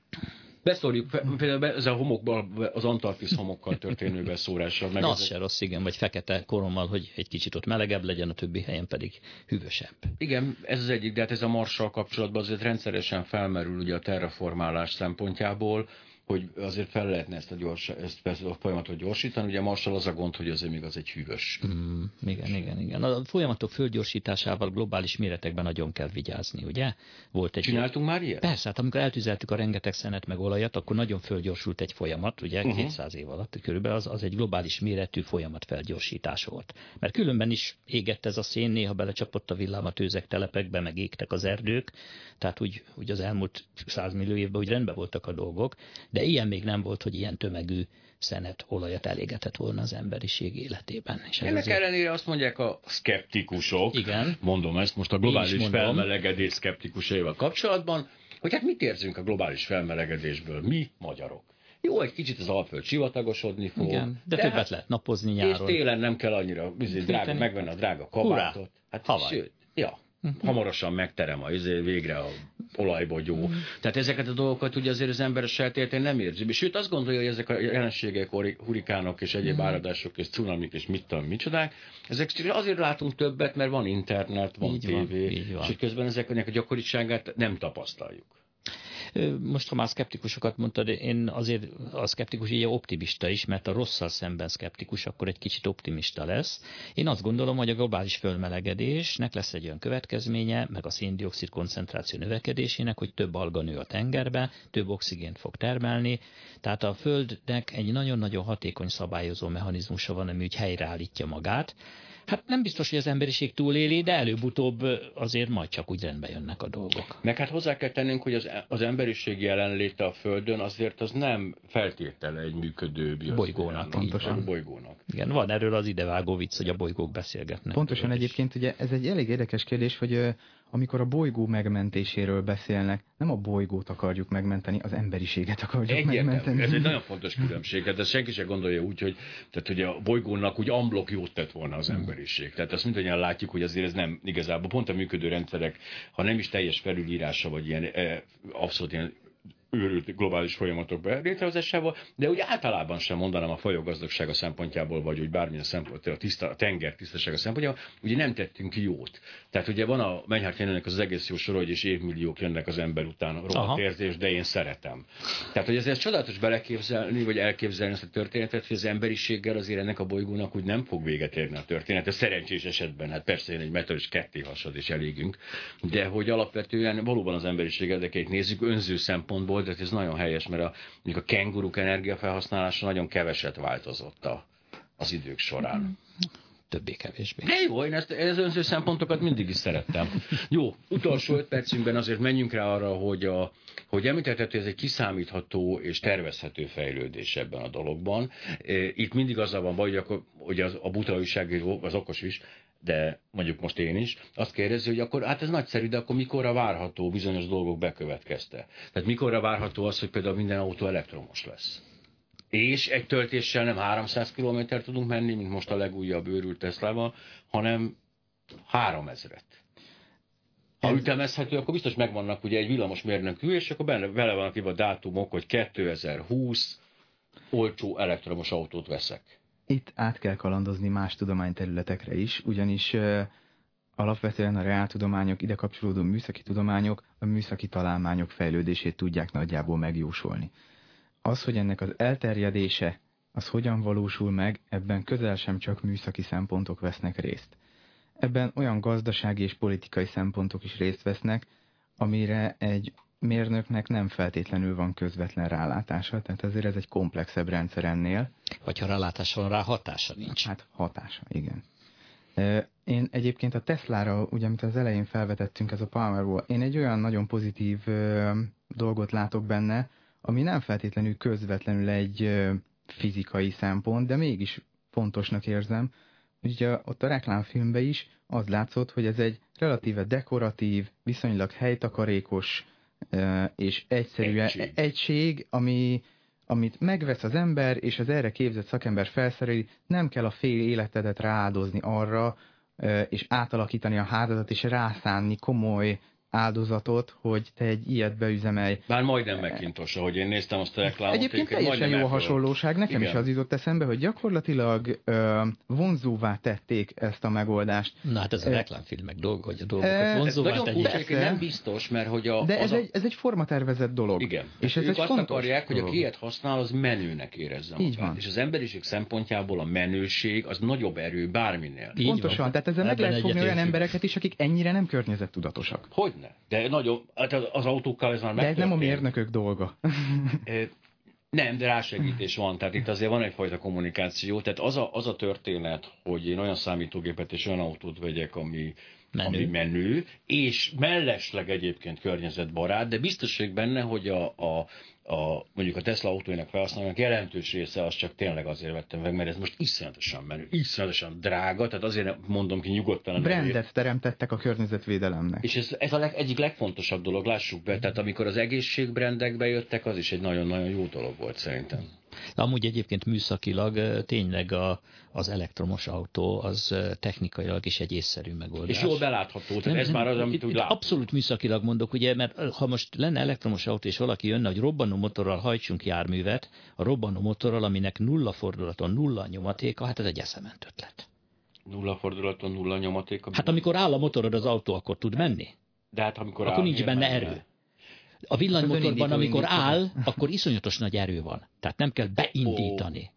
Beszórjuk, például ez a homokban, az Antarktisz homokkal történő beszórással. Meg Na, az se rossz, igen, vagy fekete korommal, hogy egy kicsit ott melegebb legyen, a többi helyen pedig hűvösebb. Igen, ez az egyik, de hát ez a marssal kapcsolatban azért rendszeresen felmerül ugye a terraformálás szempontjából, hogy azért fel lehetne ezt a, gyors, ezt a folyamatot gyorsítani. Ugye Marshall az a gond, hogy azért még az egy hűvös. Mm, igen, igen, igen. A folyamatok földgyorsításával globális méretekben nagyon kell vigyázni, ugye? Volt egy Csináltunk már ilyet? Persze, hát amikor eltüzeltük a rengeteg szenet meg olajat, akkor nagyon földgyorsult egy folyamat, ugye uh-huh. 200 év alatt körülbelül az, az egy globális méretű folyamat felgyorsítás volt. Mert különben is égett ez a szén, néha belecsapott a villám a tőzek telepekbe, meg égtek az erdők, tehát úgy, úgy az elmúlt százmillió évben úgy rendben voltak a dolgok, de ilyen még nem volt, hogy ilyen tömegű szenet, olajat elégetett volna az emberiség életében. És Ennek azért... ellenére azt mondják a szkeptikusok, Igen. mondom ezt most a globális felmelegedés szkeptikusaival kapcsolatban, hogy hát mit érzünk a globális felmelegedésből, mi magyarok. Jó, egy kicsit az Alföld sivatagosodni fog. Igen, de, de többet hát, lehet napozni nyáron. És télen nem kell annyira drága, megvenni a drága kabátot. Hát, sőt, ja. Hamarosan megterem a izé, végre a olajbogyó. Uh-huh. Tehát ezeket a dolgokat ugye azért az ember a saját nem érzi. Sőt azt gondolja, hogy ezek a jelenségek, hurikánok és egyéb uh-huh. áradások és cunamik és mit tudom, micsodák, ezek azért látunk többet, mert van internet, van így tévé, van, és közben ezeknek a gyakoriságát nem tapasztaljuk. Most, ha már szkeptikusokat mondtad, én azért a szkeptikus így optimista is, mert a rosszal szemben szkeptikus, akkor egy kicsit optimista lesz. Én azt gondolom, hogy a globális fölmelegedésnek lesz egy olyan következménye, meg a széndiokszid koncentráció növekedésének, hogy több alga nő a tengerbe, több oxigént fog termelni, tehát a Földnek egy nagyon-nagyon hatékony szabályozó mechanizmusa van, ami úgy helyreállítja magát, Hát nem biztos, hogy az emberiség túléli, de előbb-utóbb azért majd csak úgy rendbe jönnek a dolgok. Meg hát hozzá kell tennünk, hogy az, az emberiség jelenléte a Földön azért az nem feltétele egy működő bolygónak. Pontosan. bolygónak. Igen, van erről az idevágó vicc, hogy a bolygók beszélgetnek. Pontosan egyébként ugye ez egy elég érdekes kérdés, hogy amikor a bolygó megmentéséről beszélnek, nem a bolygót akarjuk megmenteni, az emberiséget akarjuk Egyértelmű. megmenteni. Ez egy nagyon fontos különbség. Tehát ezt senki sem gondolja úgy, hogy, tehát, hogy a bolygónak úgy amblok jót tett volna az emberiség. Tehát azt mindannyian látjuk, hogy azért ez nem igazából pont a működő rendszerek, ha nem is teljes felülírása, vagy ilyen eh, abszolút ilyen őrült globális folyamatok létrehozásával, de úgy általában sem mondanám a fajok gazdagsága szempontjából, vagy úgy bármilyen szempontból, a, tiszta, a tenger tisztasága szempontjából, ugye nem tettünk jót. Tehát ugye van a Menyhárt jelennek az egész jó sor, hogy és évmilliók jönnek az ember után, rohadt érzés, de én szeretem. Tehát, hogy ezért csodálatos beleképzelni, vagy elképzelni ezt a történetet, hogy az emberiséggel azért ennek a bolygónak úgy nem fog véget érni a történet. Ez szerencsés esetben, hát persze én egy metal és ketté hasad és elégünk, de hogy alapvetően valóban az emberiség érdekeit nézzük önző szempontból, de ez nagyon helyes, mert a, a kenguruk energiafelhasználása nagyon keveset változott a, az idők során. Többé-kevésbé. De jó, én ezt, ez önző szempontokat mindig is szerettem. Jó, utolsó öt percünkben azért menjünk rá arra, hogy, a, hogy említetted, hogy ez egy kiszámítható és tervezhető fejlődés ebben a dologban. Itt mindig azzal van baj, hogy, akkor, hogy az, a buta újságíró, az okos is, de mondjuk most én is, azt kérdezi, hogy akkor hát ez nagyszerű, de akkor mikorra várható bizonyos dolgok bekövetkezte. Tehát mikorra várható az, hogy például minden autó elektromos lesz. És egy töltéssel nem 300 km tudunk menni, mint most a legújabb őrült Teslával, hanem 3000-et. Ha ütemezhető, akkor biztos megvannak ugye egy villamos mérnökű, és akkor benne, vele vannak a dátumok, hogy 2020 olcsó elektromos autót veszek itt át kell kalandozni más tudományterületekre is, ugyanis alapvetően a reáltudományok, ide kapcsolódó műszaki tudományok a műszaki találmányok fejlődését tudják nagyjából megjósolni. Az, hogy ennek az elterjedése, az hogyan valósul meg, ebben közel sem csak műszaki szempontok vesznek részt. Ebben olyan gazdasági és politikai szempontok is részt vesznek, amire egy mérnöknek nem feltétlenül van közvetlen rálátása, tehát azért ez egy komplexebb rendszer ennél. Vagy ha rálátása van rá, hatása nincs. Hát hatása, igen. Én egyébként a Teslára, ugye amit az elején felvetettünk, ez a Powerwall, én egy olyan nagyon pozitív dolgot látok benne, ami nem feltétlenül közvetlenül egy fizikai szempont, de mégis fontosnak érzem, ugye ott a reklámfilmben is az látszott, hogy ez egy relatíve dekoratív, viszonylag helytakarékos és egyszerű egység, egység ami, amit megvesz az ember, és az erre képzett szakember felszereli, nem kell a fél életedet rááldozni arra, és átalakítani a házadat, és rászánni komoly áldozatot, hogy te egy ilyet beüzemelj. Bár majdnem megkintos, ahogy én néztem azt a reklámot. Egyébként teljesen jó a hasonlóság. Nekem Igen. is az jutott eszembe, hogy gyakorlatilag ö, vonzóvá tették ezt a megoldást. Na hát ez a reklámfilmek dolga, hogy a dolgokat vonzóvá ez nagyon furcsa, nem biztos, mert hogy a... De ez, a... egy, ez egy formatervezett dolog. Igen. És ez ők egy azt akarják, dolog. hogy aki ilyet használ, az menőnek érezze Így van. És az emberiség szempontjából a menőség az nagyobb erő bárminél. Így Pontosan. Van. Tehát ezzel meg lehet fogni olyan embereket is, akik ennyire nem környezettudatosak. Hogyne? Benne. De nagyon, hát az autókkal ez már De ez nem a mérnökök dolga. Nem, de rásegítés van, tehát itt azért van egyfajta kommunikáció. Tehát az a, az a történet, hogy én olyan számítógépet és olyan autót vegyek, ami menő. ami menő, és mellesleg egyébként környezetbarát, de biztos benne, hogy a, a, a, mondjuk a Tesla autóinak felhasználónak jelentős része az csak tényleg azért vettem meg, mert ez most iszonyatosan menő, iszonyatosan drága, tehát azért mondom ki nyugodtan. Brandet teremtettek a környezetvédelemnek. És ez, ez a leg, egyik legfontosabb dolog, lássuk be, tehát amikor az egészségbrendek bejöttek, az is egy nagyon-nagyon jó dolog volt szerintem. Amúgy egyébként műszakilag tényleg a, az elektromos autó az technikailag is egy észszerű megoldás. És jól belátható, tehát nem, ez nem, már az, amit úgy Abszolút műszakilag mondok, ugye, mert ha most lenne elektromos autó, és valaki jönne, hogy robbanó motorral hajtsunk járművet, a robbanó motorral, aminek nulla fordulaton nulla nyomatéka, hát ez egy eszement ötlet. Nulla fordulaton nulla nyomatéka? Hát amikor áll a motorod az autó, akkor tud menni. De hát amikor Akkor áll, nincs benne erő. A villanymotorban, amikor áll, akkor iszonyatos nagy erő van. Tehát nem kell beindítani.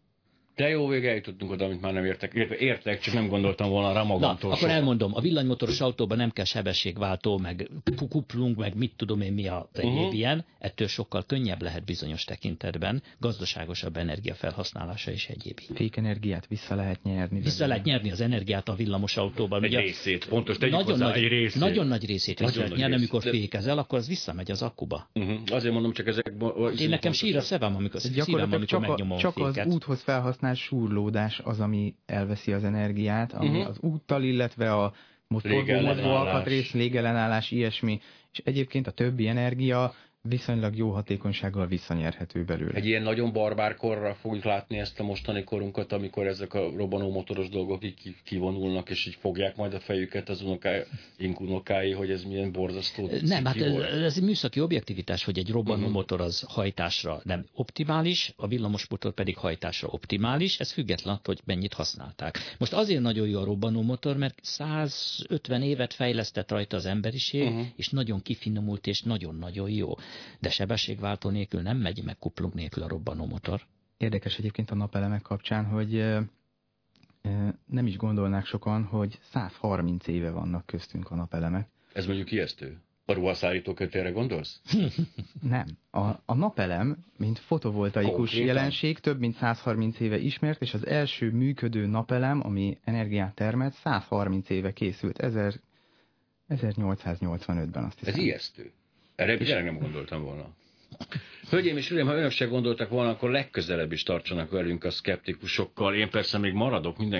De jó, végig eljutottunk oda, amit már nem értek. Értek, csak nem gondoltam volna rá magamtól. Na, akkor elmondom, a villanymotoros autóban nem kell sebességváltó, meg kuplunk, meg mit tudom én mi a uh-huh. ilyen. Ettől sokkal könnyebb lehet bizonyos tekintetben, gazdaságosabb energiafelhasználása és egyéb. Fékenergiát vissza lehet nyerni. Vissza lehet nyerni az energiát a villamos autóban. Egy Ugye, részét, fontos, nagyon hozzá, nagy, egy részét. Nagyon nagy részét vissza lehet nyerni, amikor de... fékezel, akkor az visszamegy az akkuba. Uh-huh. Azért mondom, csak ezek... Én nekem sír a szevem, amikor, szívem, amikor csak, megnyomom a, csak az úthoz felhasznált súrlódás az, ami elveszi az energiát, ami uh-huh. az úttal, illetve a mozgó, mozgó alkatrész, légellenállás, ilyesmi, és egyébként a többi energia viszonylag jó hatékonysággal visszanyerhető belőle. Egy ilyen nagyon barbárkorra fogjuk látni ezt a mostani korunkat, amikor ezek a robbanó motoros dolgok így kivonulnak, és így fogják majd a fejüket az unokáink unokái, hogy ez milyen borzasztó. Nem, hát ez, ez egy műszaki objektivitás, hogy egy robbanó uh-huh. motor az hajtásra nem optimális, a villamos motor pedig hajtásra optimális, ez független attól, hogy mennyit használták. Most azért nagyon jó a robbanó motor, mert 150 évet fejlesztett rajta az emberiség, uh-huh. és nagyon kifinomult, és nagyon-nagyon jó de sebességváltó nélkül nem megy, meg kuplung nélkül a robbanó motor. Érdekes egyébként a napelemek kapcsán, hogy nem is gondolnák sokan, hogy 130 éve vannak köztünk a napelemek. Ez mondjuk ijesztő. A ruhaszállító kötélre gondolsz? Nem. A, a napelem, mint fotovoltaikus Konkrétan? jelenség, több mint 130 éve ismert, és az első működő napelem, ami energiát termelt, 130 éve készült. 1000, 1885-ben azt hiszem. Ez ijesztő. Erre és... nem gondoltam volna. Hölgyeim és uraim, ha önök se gondoltak volna, akkor legközelebb is tartsanak velünk a szkeptikusokkal. Én persze még maradok minden